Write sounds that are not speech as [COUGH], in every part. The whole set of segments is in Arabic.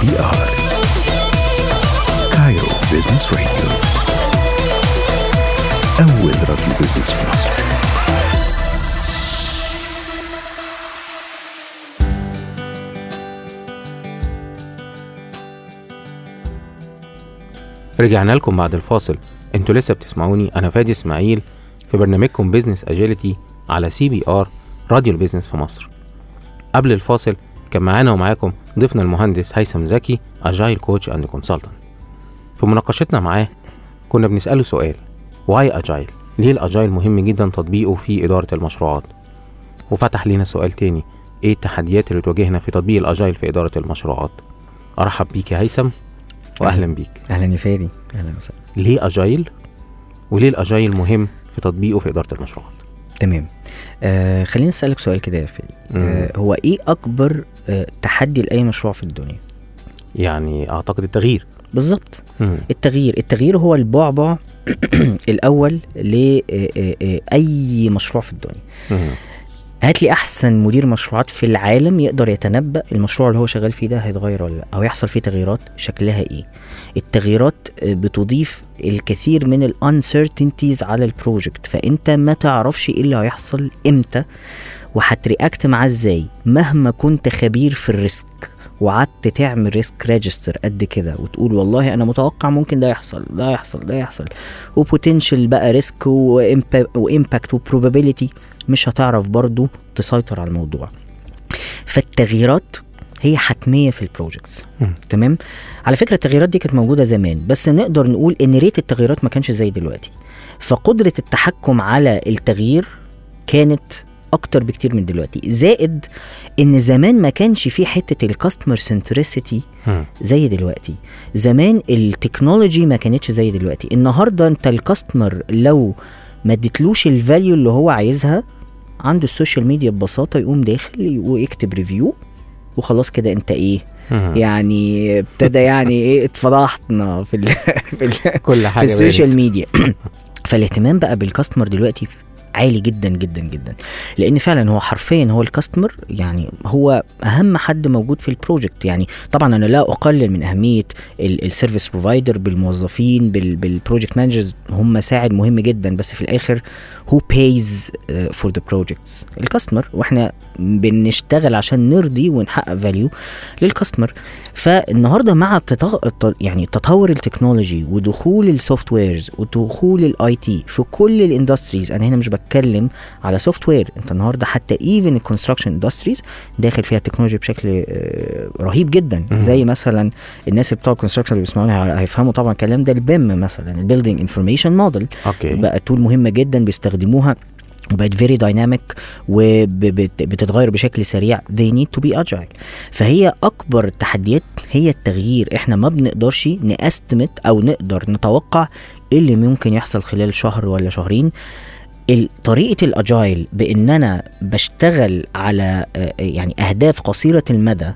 BR Cairo Business Radio أول راديو business في مصر رجعنا لكم بعد الفاصل. أنتوا لسه بتسمعوني أنا فادي إسماعيل في برنامجكم Business Agility على CBR راديو ال business في مصر. قبل الفاصل كان معانا ومعاكم ضيفنا المهندس هيثم زكي Agile coach and consultant في مناقشتنا معاه كنا بنسأله سؤال why Agile ليه ال Agile مهم جدا تطبيقه في إدارة المشروعات؟ وفتح لينا سؤال تاني إيه التحديات اللي تواجهنا في تطبيق ال Agile في إدارة المشروعات؟ أرحب بيك يا هيثم واهلا بيك. أهلا يا فادي. أهلا وسهلا. ليه Agile وليه ال Agile مهم في تطبيقه في إدارة المشروعات؟ تمام. آه خليني أسألك سؤال كده يا فادي. آه هو إيه أكبر تحدي لأي مشروع في الدنيا. يعني أعتقد التغيير. بالظبط. التغيير التغيير هو البعبع [CLEARS THROAT] الأول لاي مشروع في الدنيا. مم. هات لي أحسن مدير مشروعات في العالم يقدر يتنبأ المشروع اللي هو شغال فيه ده هيتغير ولا لأ أو يحصل فيه تغييرات شكلها إيه. التغييرات آه، بتضيف الكثير من ال uncertainties على ال project فأنت ما تعرفش إيه اللي هيحصل إمتى. وهت react معاه إزاي؟ مهما كنت خبير في ال risk وقعدت تعمل risk register قد كده وتقول والله أنا متوقع ممكن ده يحصل ده يحصل ده يحصل و potential بقى risk و impact و probability مش هتعرف برضو تسيطر على الموضوع. فالتغييرات هي حتمية في ال projects. تمام؟ على فكرة التغييرات دي كانت موجودة زمان بس نقدر نقول إن rate التغييرات ما كانش زي دلوقتي. فقدرة التحكم على التغيير كانت أكتر بكتير من دلوقتي زائد إن زمان ما كانش في حتة ال customer centricity. زي دلوقتي زمان ال technology ما كانتش زي دلوقتي النهارده أنت ال customer لو ما اديتلوش ال value اللي هو عايزها عنده ال social media ببساطة يقوم داخل ويكتب review وخلاص كده أنت إيه. يعني ابتدى يعني إيه اتفضحنا في ال [LAUGHS] في, ال كل في حاجة ال social بانت. ميديا [CLEARS THROAT] فالاهتمام بقى بال customer دلوقتي عالي جدا جدا جدا. لأن فعلا هو حرفيا هو ال customer يعني هو أهم حد موجود في ال project يعني طبعا أنا لا أقلل من أهمية ال service provider بالموظفين بال project managers هم ساعد مهم جدا بس في الآخر هو pays for the projects ال customer وإحنا بنشتغل عشان نرضي ونحقق value لل customer فالنهاردة مع يعني تطور ال technology ودخول ال softwares ودخول ال IT في كل ال industries أنا هنا مش بتكلم على software انت النهارده حتى even ال construction industries داخل فيها التكنولوجيا بشكل آه، رهيب جدا. زي مثلا الناس اللي بتوع ال construction اللي بيسمعوني هيفهموا طبعا الكلام ده ال BIM مثلا ال building information model بقى tool مهمة جدا بيستخدموها وبقت very dynamic وبتتغير بشكل سريع. They need to be agile. فهي أكبر التحديات هي التغيير. إحنا ما بنقدرش ن estimate أو نقدر نتوقع إيه اللي ممكن يحصل خلال شهر ولا شهرين. طريقة ال agile بان أنا بشتغل على آه، يعني أهداف قصيرة المدى.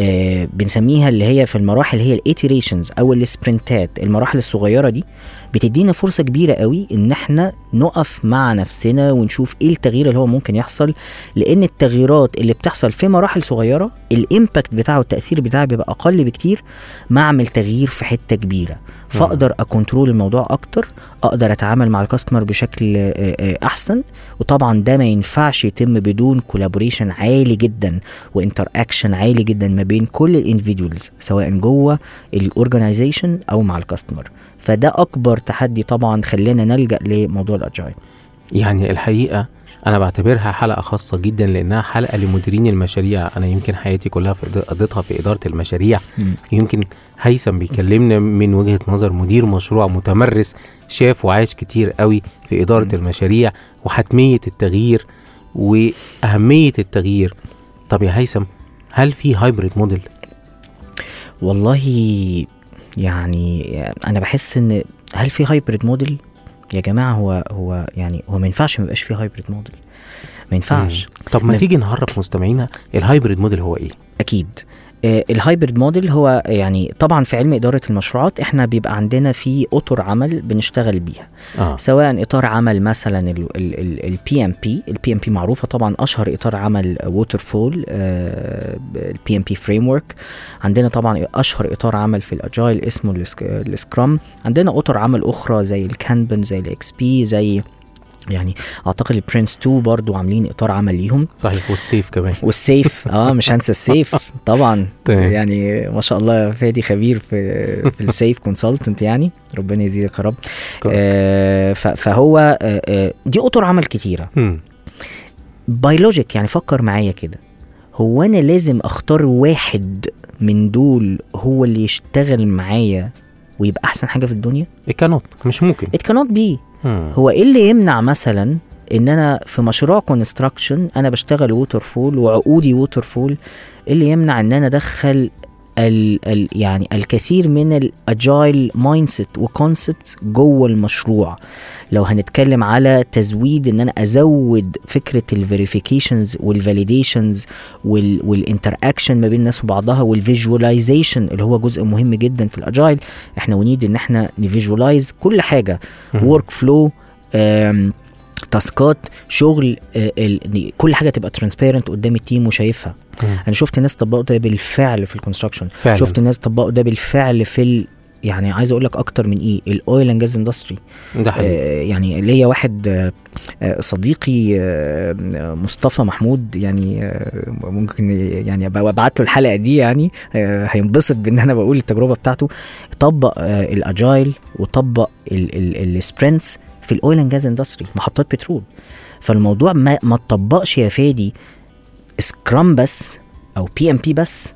آه، بنسميها اللي هي في المراحل هي ال iterations أو ال sprintات المراحل الصغيرة دي بتدينا فرصة كبيرة قوي إن إحنا نقف مع نفسنا ونشوف إيه التغيير اللي هو ممكن يحصل. لأن التغييرات اللي بتحصل في مراحل صغيرة ال impact بتاعه والتأثير بتاعه بيبقى أقل بكتير ما أعمل تغيير في حتة كبيرة. فأقدر ا control الموضوع أكتر أقدر أتعامل مع ال customer بشكل أحسن. وطبعا ده ما ينفعش يتم بدون collaboration عالي جدا و interaction عالي جدا ما بين كل ال individuals سواء جوه ال organization أو مع ال customer فده أكبر تحدي طبعا خلانا نلجأ لموضوع ال agile يعني الحقيقة أنا بعتبرها حلقة خاصة جدا لأنها حلقة لمديرين المشاريع. أنا يمكن حياتي كلها في قضيتها في إدارة المشاريع. يمكن هيثم بيكلمنا من وجهة نظر مدير مشروع متمرس شاف وعاش كتير قوي في إدارة المشاريع وحتمية التغيير وأهمية التغيير. طب يا هيثم هل في هايبريد موديل والله يعني أنا بحس إن هل في hybrid model يا جماعة هو هو يعني هو ما ينفعش ما يبقاش في hybrid model ما ينفعش. طب ما تيجي نعرف مستمعينا ال hybrid model هو إيه؟ أكيد. ال hybrid model هو يعني طبعا في علم إدارة المشروعات إحنا بيبقى عندنا في أطر عمل بنشتغل بيها. آه. سواء إطار عمل مثلا ال PMP ال PMP معروفة طبعا أشهر إطار عمل waterfall ال PMP framework عندنا طبعا أشهر إطار عمل في ال agile اسمه ال Sc- ال Scrum. عندنا أطر عمل أخرى زي ال Kanban زي ال XP زي يعني أعتقد ال PRINCE 2 برضو عاملين إطار عمل ليهم. صحيح وال SAFe كمان. وال SAFe آه مش هنسى ال SAFe. [LAUGHS] طبعا. يعني ما شاء الله فادي خبير في في ال SAFe consultant يعني. ربنا يزيدك يا رب. آه فهو آه آه دي أطر عمل كتيرة. مم. بال logic يعني فكر معايا كده. هو أنا لازم أختار واحد من دول هو اللي يشتغل معايا ويبقى أحسن حاجة في الدنيا؟ الكانوت مش ممكن. It cannot be. مم. هو إيه اللي يمنع مثلا إن أنا في مشروع construction أنا بشتغل waterfall وعقودي waterfall إيه اللي يمنع إن أنا أدخل ال ال يعني الكثير من ال agile mindset و concepts جوه المشروع. لو هنتكلم على تزويد إن أنا أزود فكرة ال verifications وال validations وال interaction ما بين الناس وبعضها وال visualization اللي هو جزء مهم جدا في ال agile إحنا we need إن إحنا ن visualize كل حاجة workflow taskات شغل آه، كل حاجة تبقى transparent قدام ال team وشايفها. مم. أنا شفت ناس طبقوا ده بالفعل في ال construction شفت ناس طبقوا ده بالفعل في ال يعني عايز أقول لك أكتر من إيه ال oil and gas industry ده حقيقي. آه يعني ليا واحد آه صديقي آه مصطفى محمود يعني آه ممكن يعني أبعت له الحلقة دي يعني آه هينبسط بإن أنا بقول التجربة بتاعته. طبق آه ال agile وطبق ال sprints في ال oil and gas industry محطات بترول. فالموضوع ما ما اتطبقش يا فادي Scrum بس أو PMP بس.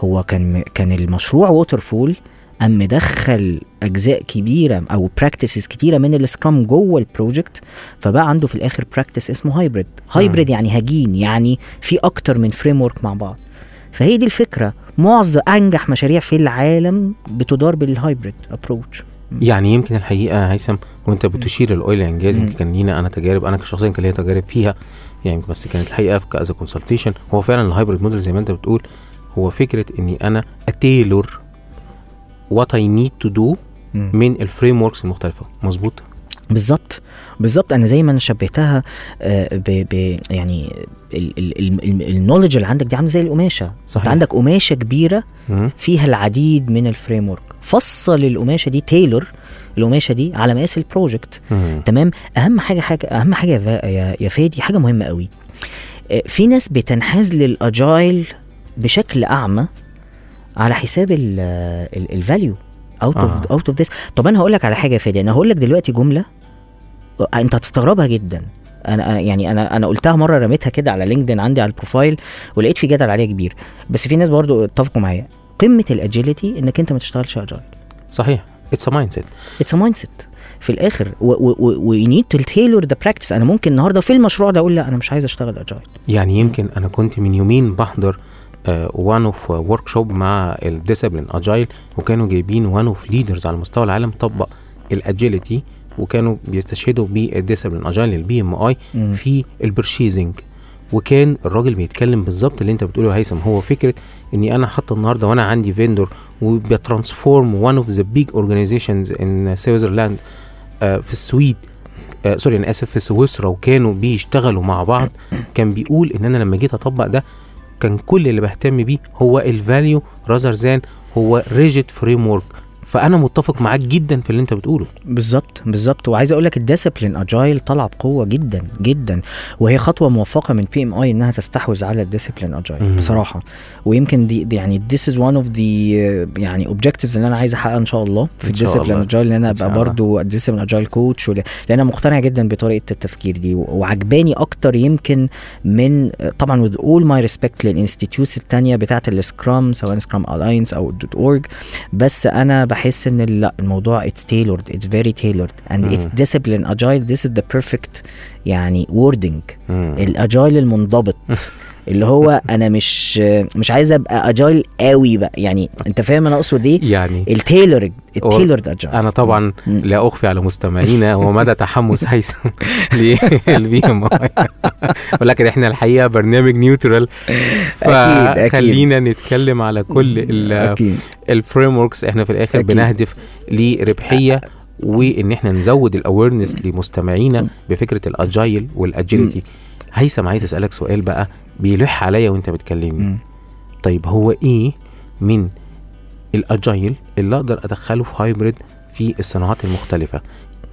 هو كان كان المشروع waterfall قام مدخل أجزاء كبيرة أو practices كتيرة من ال Scrum جوه ال project فبقى عنده في الآخر practice اسمه hybrid hybrid يعني هجين يعني في أكتر من framework مع بعض. فهي دي الفكرة. معظم أنجح مشاريع في العالم بتدار بال hybrid approach يعني يمكن الحقيقة هيثم وانت بتشير ال oil and gas يمكن كان لينا أنا تجارب أنا كشخصيا كان ليا تجارب فيها يعني بس كانت الحقيقة as consultation هو فعلا ال hybrid model زي ما انت بتقول هو فكرة إني أنا ا tailor what I need to do من ال frameworks المختلفة. مظبوط؟ بالظبط. بالظبط. أنا زي ما أنا شبهتها آه، ب ب يعني ال knowledge اللي عندك دي عاملة زي القماشة. صحيح. انت عندك قماشة كبيرة. فيها العديد من ال framework فصل القماشة دي tailor القماشة دي على مقاس ال project. تمام؟ أهم حاجة حاجة أهم حاجة يا يا, فادي حاجة مهمة قوي. آه، في ناس بتنحاز لل agile بشكل أعمى على حساب ال value out of. out of this طب أنا هقول لك على حاجة يا فادي. أنا هقول لك دلوقتي جملة آه، أنت هتستغربها جدا. أنا يعني أنا أنا قلتها مرة رميتها كده على LinkedIn عندي على ال profile ولقيت في جدل عليها كبير. بس في ناس برضو اتفقوا معايا. قمة ال agility إنك أنت ما تشتغلش agile. صحيح. it's a mindset it's a mindset في الآخر we need to tailor the practice أنا ممكن النهارده في المشروع ده أقول لا أنا مش عايز أشتغل agile يعني يمكن أنا كنت من يومين بحضر one of workshop مع ال Disciplined Agile وكانوا جايبين one of leaders على مستوى العالم طبق ال agility وكانوا بيستشهدوا بال Disciplined Agile ال PMI. في ال purchasing وكان الراجل بيتكلم بالظبط اللي انت بتقوله يا هيثم. هو فكرة إني أنا حتى النهارده وأنا عندي vendor وب transform one of the big organizations in Switzerland في السويد آه sorry أنا آسف في سويسرا وكانوا بيشتغلوا مع بعض. كان بيقول إن أنا لما جيت أطبق ده كان كل اللي بهتم بيه هو ال value rather than هو rigid framework فأنا متفق معاك جدا في اللي أنت بتقوله. بالظبط بالظبط. وعايز أقول لك ال Disciplined Agile طالعه بقوه جدا جدا. وهي خطوة موفقة من PMI إنها تستحوذ على ال Disciplined Agile. بصراحة. ويمكن دي, دي يعني is one of the uh, يعني objectives اللي أنا عايز أحققها إن شاء الله في ال Disciplined. Agile إن أنا أبقى. برضو ال Disciplined Agile coach لأن أنا مقتنع جدا بطريقة التفكير دي. وعجباني أكتر يمكن من طبعا with all my respect لل institutes التانية بتاعة ال Scrum سواء Scrum Alliance أو dot org بس أنا بحس ان لا الموضوع it's tailored it's very tailored and مم. it's discipline agile this is the perfect يعني wording مم. الاجايل المنضبط اللي هو أنا مش مش عايز أبقى agile قوي بقى. يعني أنت فاهم أنا أقصد إيه؟ يعني ال tailored ال tailored agile أنا طبعا. لا أخفي على مستمعينا ومدى تحمس هيثم لل PMI ولكن إحنا الحقيقة برنامج neutral. [LAUGHS] فخلينا نتكلم على كل ال frameworks إحنا في الآخر أكيد. بنهدف لربحية وإن إحنا نزود ال awareness لمستمعينا بفكرة ال agile وال agility هيثم عايز أسألك سؤال بقى بيلح عليا وأنت بتكلمني. مم. طيب هو إيه من ال agile اللي أقدر أدخله في hybrid في الصناعات المختلفة؟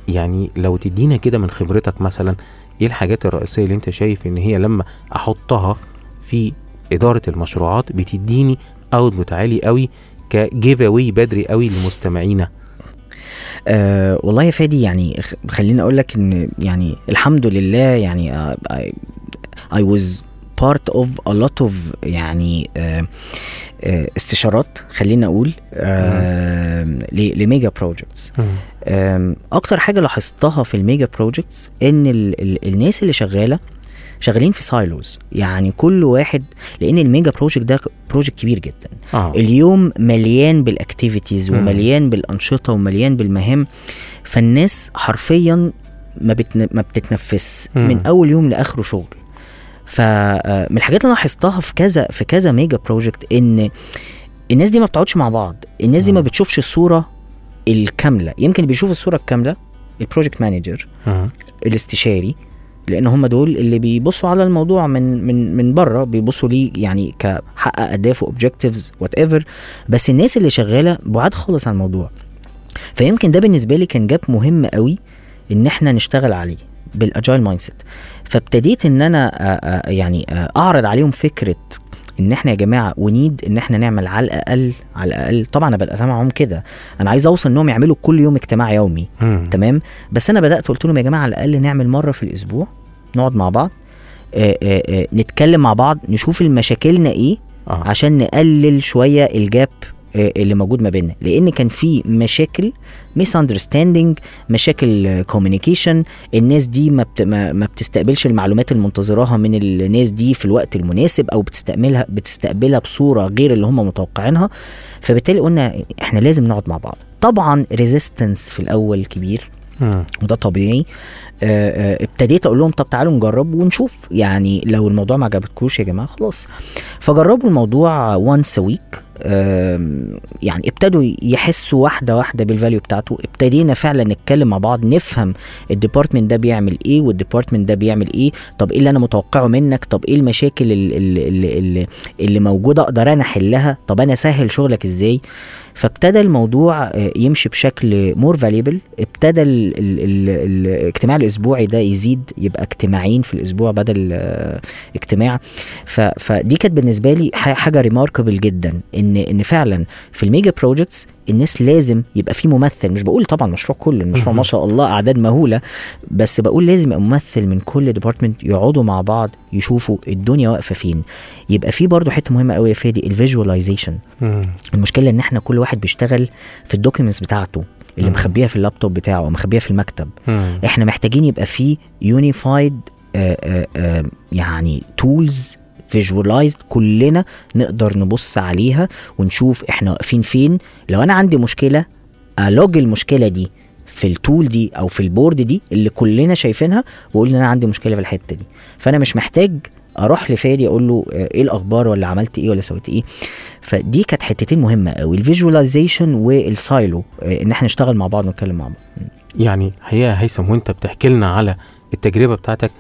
يعني لو تدينا كده من خبرتك مثلا إيه الحاجات الرئيسية اللي أنت شايف إن هي لما أحطها في إدارة المشروعات بتديني output عالي قوي ك giveaway بدري قوي لمستمعينا؟ آه والله يا فادي يعني خليني أقول لك إن يعني الحمد لله يعني I, I was part of a lot of يعني آه آه استشارات خلينا أقول ل- ل mega projects أكتر حاجة لاحظتها في ال mega projects إن ال ال الناس اللي شغالة شغالين في silos يعني كل واحد لأن ال mega project ده project كبير جدا آه اليوم مليان بال activities. ومليان بالأنشطة ومليان بالمهام فالناس حرفيا ما, بتن... ما بتتنفس مم. من أول يوم لآخره شغل فمن الحاجات اللي لاحظتها في كذا في كذا mega project إن الناس دي ما بتقعدش مع بعض الناس دي ما. بتشوفش الصورة الكاملة يمكن بيشوف الصورة الكاملة ال project manager مم. الاستشاري لأن هم دول اللي بيبصوا على الموضوع من من من بره بيبصوا ليه يعني كحقق أهداف و objectives whatever بس الناس اللي شغالة بعاد خالص عن الموضوع. فيمكن ده بالنسبة لي كان gap مهم قوي إن إحنا نشتغل عليه بال agile mindset فابتديت إن أنا يعني أعرض عليهم فكرة إن إحنا يا جماعة we need إن إحنا نعمل على الأقل على الأقل. طبعا أنا بدات معاهم كده. أنا عايز أوصل انهم يعملوا كل يوم اجتماع يومي. مم. تمام؟ بس أنا بدأت قلت لهم يا جماعة على الأقل نعمل مرة في الأسبوع نقعد مع بعض آآ آآ نتكلم مع بعض نشوف المشاكلنا إيه آه. عشان نقلل شوية ال gap آه، اللي موجود ما بيننا. لأن كان في مشاكل misunderstanding مشاكل communication الناس دي ما, بت... ما, بتستقبلش المعلومات المنتظراها من الناس دي في الوقت المناسب أو بتستقبلها بتستقبلها بصورة غير اللي هم متوقعينها. فبالتالي قلنا إحنا لازم نقعد مع بعض. طبعا resistance في الأول كبير. وده طبيعي. آه، آه، ابتديت أقول لهم طب تعالوا نجرب ونشوف. يعني لو الموضوع ما عجبتكوش يا جماعة خلاص. فجربوا الموضوع once a week يعني ابتدوا يحسوا واحدة واحدة بال value بتاعته. ابتدينا فعلا نتكلم مع بعض نفهم ال department ده بيعمل إيه وال department ده بيعمل إيه. طب إيه اللي أنا متوقعه منك؟ طب إيه المشاكل اللي, اللي, اللي, موجودة أقدر أنا أحلها؟ طب أنا أسهل شغلك إزاي؟ فابتدى الموضوع آه، يمشي بشكل more valuable ابتدى ال ال ال الاجتماع الأسبوعي ده يزيد يبقى اجتماعين في الأسبوع بدل آه، اجتماع. فدي كانت بالنسبة لي حاجة remarkable جدا إن ان فعلا في ال mega projects الناس لازم يبقى في ممثل مش بقول طبعا مشروع كله المشروع ما شاء الله أعداد مهولة بس بقول لازم يبقى ممثل من كل department يقعدوا مع بعض يشوفوا الدنيا واقفة فين يبقى في برضو حتة مهمة قوي يا فادي ال visualization. المشكلة إن إحنا كل واحد بيشتغل في ال documents بتاعته اللي. مخبيها في اللابتوب بتاعه أو مخبيها في المكتب. إحنا محتاجين يبقى في unified يعني tools visualized كلنا نقدر نبص عليها ونشوف إحنا واقفين فين. لو أنا عندي مشكلة أ log المشكلة دي في ال tool دي أو في ال board دي اللي كلنا شايفينها وأقول إن أنا عندي مشكلة في الحتة دي. فأنا مش محتاج أروح لفادي أقول له آه، إيه الأخبار ولا عملت إيه ولا سويت إيه. فدي كانت حتتين مهمة قوي ال visualization وال silo إن إحنا نشتغل مع بعض ونتكلم مع بعض. يعني هي هيثم وأنت بتحكي لنا على التجربة بتاعتك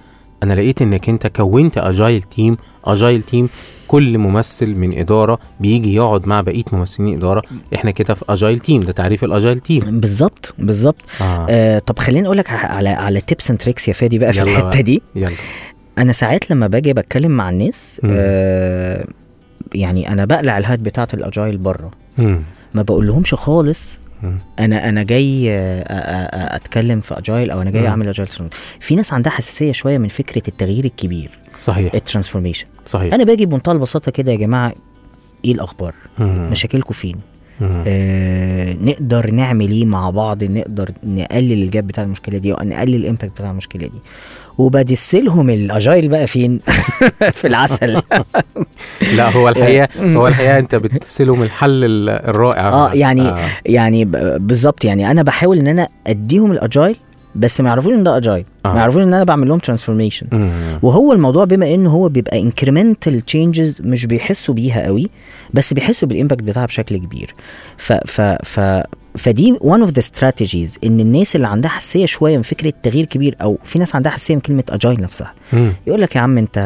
أنا لقيت إنك أنت كونت agile team agile team كل ممثل من إدارة بيجي يقعد مع بقية ممثلين إدارة إحنا كده في agile team ده تعريف ال agile team بالظبط بالظبط آه. آه طب خليني أقول لك على على tips and tricks يا فادي بقى في الحتة. دي يلا أنا ساعات لما باجي بتكلم مع الناس مم. آه يعني أنا بقلع ال hat بتاعة ال agile بره. ما بقول لهمش خالص. أنا أنا جاي آه، آه، آه، أتكلم في agile أو أنا جاي. أعمل agile في ناس عندها حساسية شوية من فكرة التغيير الكبير. صحيح. ال transformation صحيح. أنا باجي بمنتهى البساطة كده يا جماعة إيه الأخبار. مشاكلكم فين. آه نقدر نعمل إيه مع بعض؟ نقدر نقلل ال gap بتاع المشكلة دي أو نقلل ال impact بتاع المشكلة دي؟ وبدسلهم ال agile بقى فين؟ [LAUGHS] في العسل. [LAUGHS] لا هو الحقيقة [LAUGHS] هو الحقيقة أنت بتدسلهم الحل ال- الرائع. آه يعني يعني ب- بالظبط يعني أنا بحاول إن أنا أديهم ال agile بس ما يعرفوش إن ده agile آه. ما يعرفوش إن أنا بعمل لهم transformation. وهو الموضوع بما انه هو بيبقى incremental changes مش بيحسوا بيها قوي بس بيحسوا بال impact بتاعها بشكل كبير ف ف ف فدي one of the strategies إن الناس اللي عندها حساسية شوية من فكرة تغيير كبير أو في ناس عندها حساسية من كلمة agile نفسها مم. يقول لك يا عم أنت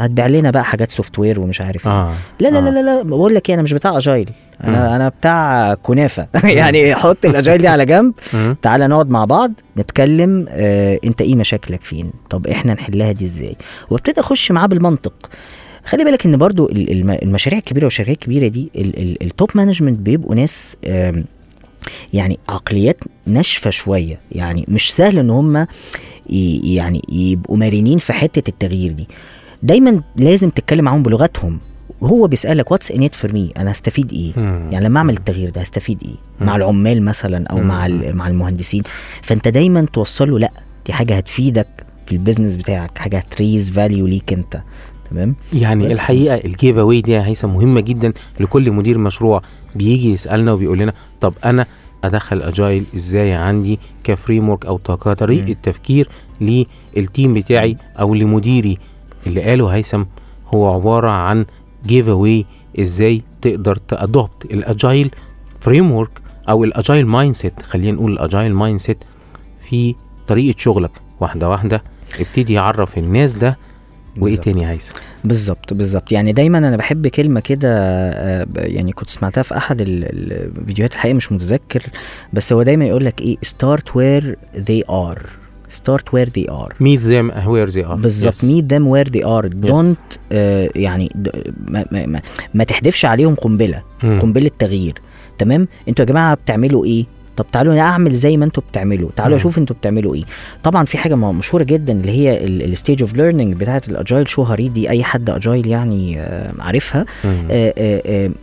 هتبيع لنا بقى حاجات software ومش عارف إيه آه لا لا آه. لا لا لا بقول لك إيه أنا مش بتاع agile أنا أنا بتاع كنافة. [LAUGHS] يعني حط ال agile دي على جنب. [LAUGHS] تعالى نقعد مع بعض نتكلم آه أنت إيه مشاكلك فين؟ طب إحنا نحلها دي إزاي؟ وأبتدي أخش معاه بالمنطق. خلي بالك إن برضو ال- الم- المشاريع الكبيرة والشركات الكبيرة دي ال- ال- ال top management بيبقوا ناس يعني عقليات ناشفة شوية. يعني مش سهل إن هم يعني يبقوا مرنين في حتة التغيير دي. دايما لازم تتكلم معاهم بلغتهم. وهو بيسألك what's in it for me أنا هستفيد إيه؟ مم. يعني لما أعمل التغيير ده هستفيد إيه؟ مم. مع العمال مثلا أو مم. مع مع المهندسين. فأنت دايما توصل له لأ دي حاجة هتفيدك في ال business بتاعك حاجة هت raise value ليك أنت. تمام؟ يعني الحقيقة ال giveaway دي هيثم مهمة جدا لكل مدير مشروع بيجي يسألنا وبيقول لنا طب أنا أدخل agile إزاي عندي ك framework أو كطريقه. تفكير لل team بتاعي أو لمديري. اللي قاله هيثم هو عبارة عن giveaway إزاي تقدر ت adopt ال agile framework أو ال agile mindset خلينا نقول ال agile mindset في طريقة شغلك. واحدة واحدة ابتدي يعرف الناس ده وإيه. تاني هيثم بالظبط بالظبط. يعني دايما أنا بحب كلمة كده آه، يعني كنت سمعتها في أحد ال- الفيديوهات الحقيقة مش متذكر بس هو دايما يقول لك إيه start where they are. Start where they are. Meet them where they are. بالظبط. Yes. meet them where they are. Don't آه يعني ما, ما, ما, ما تحدفش عليهم قنبلة. مم. قنبلة تغيير. تمام؟ أنتوا يا جماعة بتعملوا إيه؟ طب تعالوا أنا أعمل زي ما أنتوا بتعملوا تعالوا. أشوف أنتوا بتعملوا إيه. طبعا في حاجة مشهورة جدا اللي هي ال stage of learning بتاعه ال agile شو ها ري دي أي حد agile يعني آه، عارفها.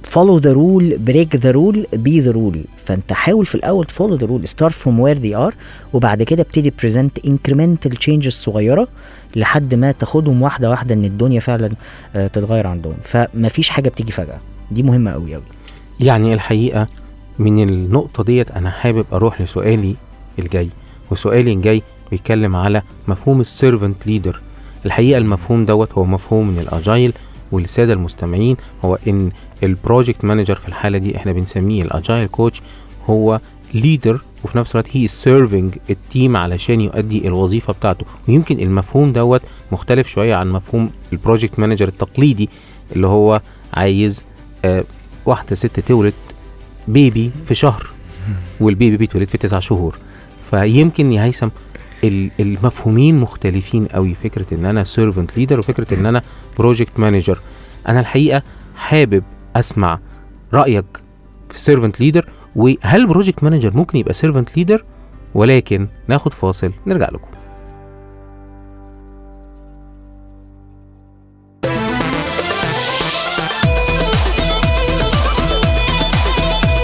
follow the rule break the rule be the rule فأنت حاول في الأول ت follow the rule start from where they are وبعد كده ابتدي present incremental changes صغيرة لحد ما تاخدهم واحدة واحدة إن الدنيا فعلا آه، تتغير عندهم. فمفيش حاجة بتيجي فجأة. دي مهمة قوي قوي يعني الحقيقة من النقطة ديت أنا حابب أروح لسؤالي الجاي وسؤالي الجاي بيتكلم على مفهوم ال servant leader الحقيقة المفهوم دوت هو مفهوم من ال agile والسادة المستمعين هو إن ال project manager في الحالة دي إحنا بنسميه ال agile coach هو leader وفي نفس الوقت هي serving ال team علشان يؤدي الوظيفة بتاعته. ويمكن المفهوم دوت مختلف شوية عن مفهوم ال project manager التقليدي اللي هو عايز آه واحدة ست تولد baby في شهر وال baby بيتولد في تسع شهور. فيمكن يا هيثم ال- المفهومين مختلفين قوي فكرة إن أنا servant leader وفكرة إن أنا project manager أنا الحقيقة حابب أسمع رأيك في ال servant leader وهل project manager ممكن يبقى servant leader ولكن ناخد فاصل نرجع لكم.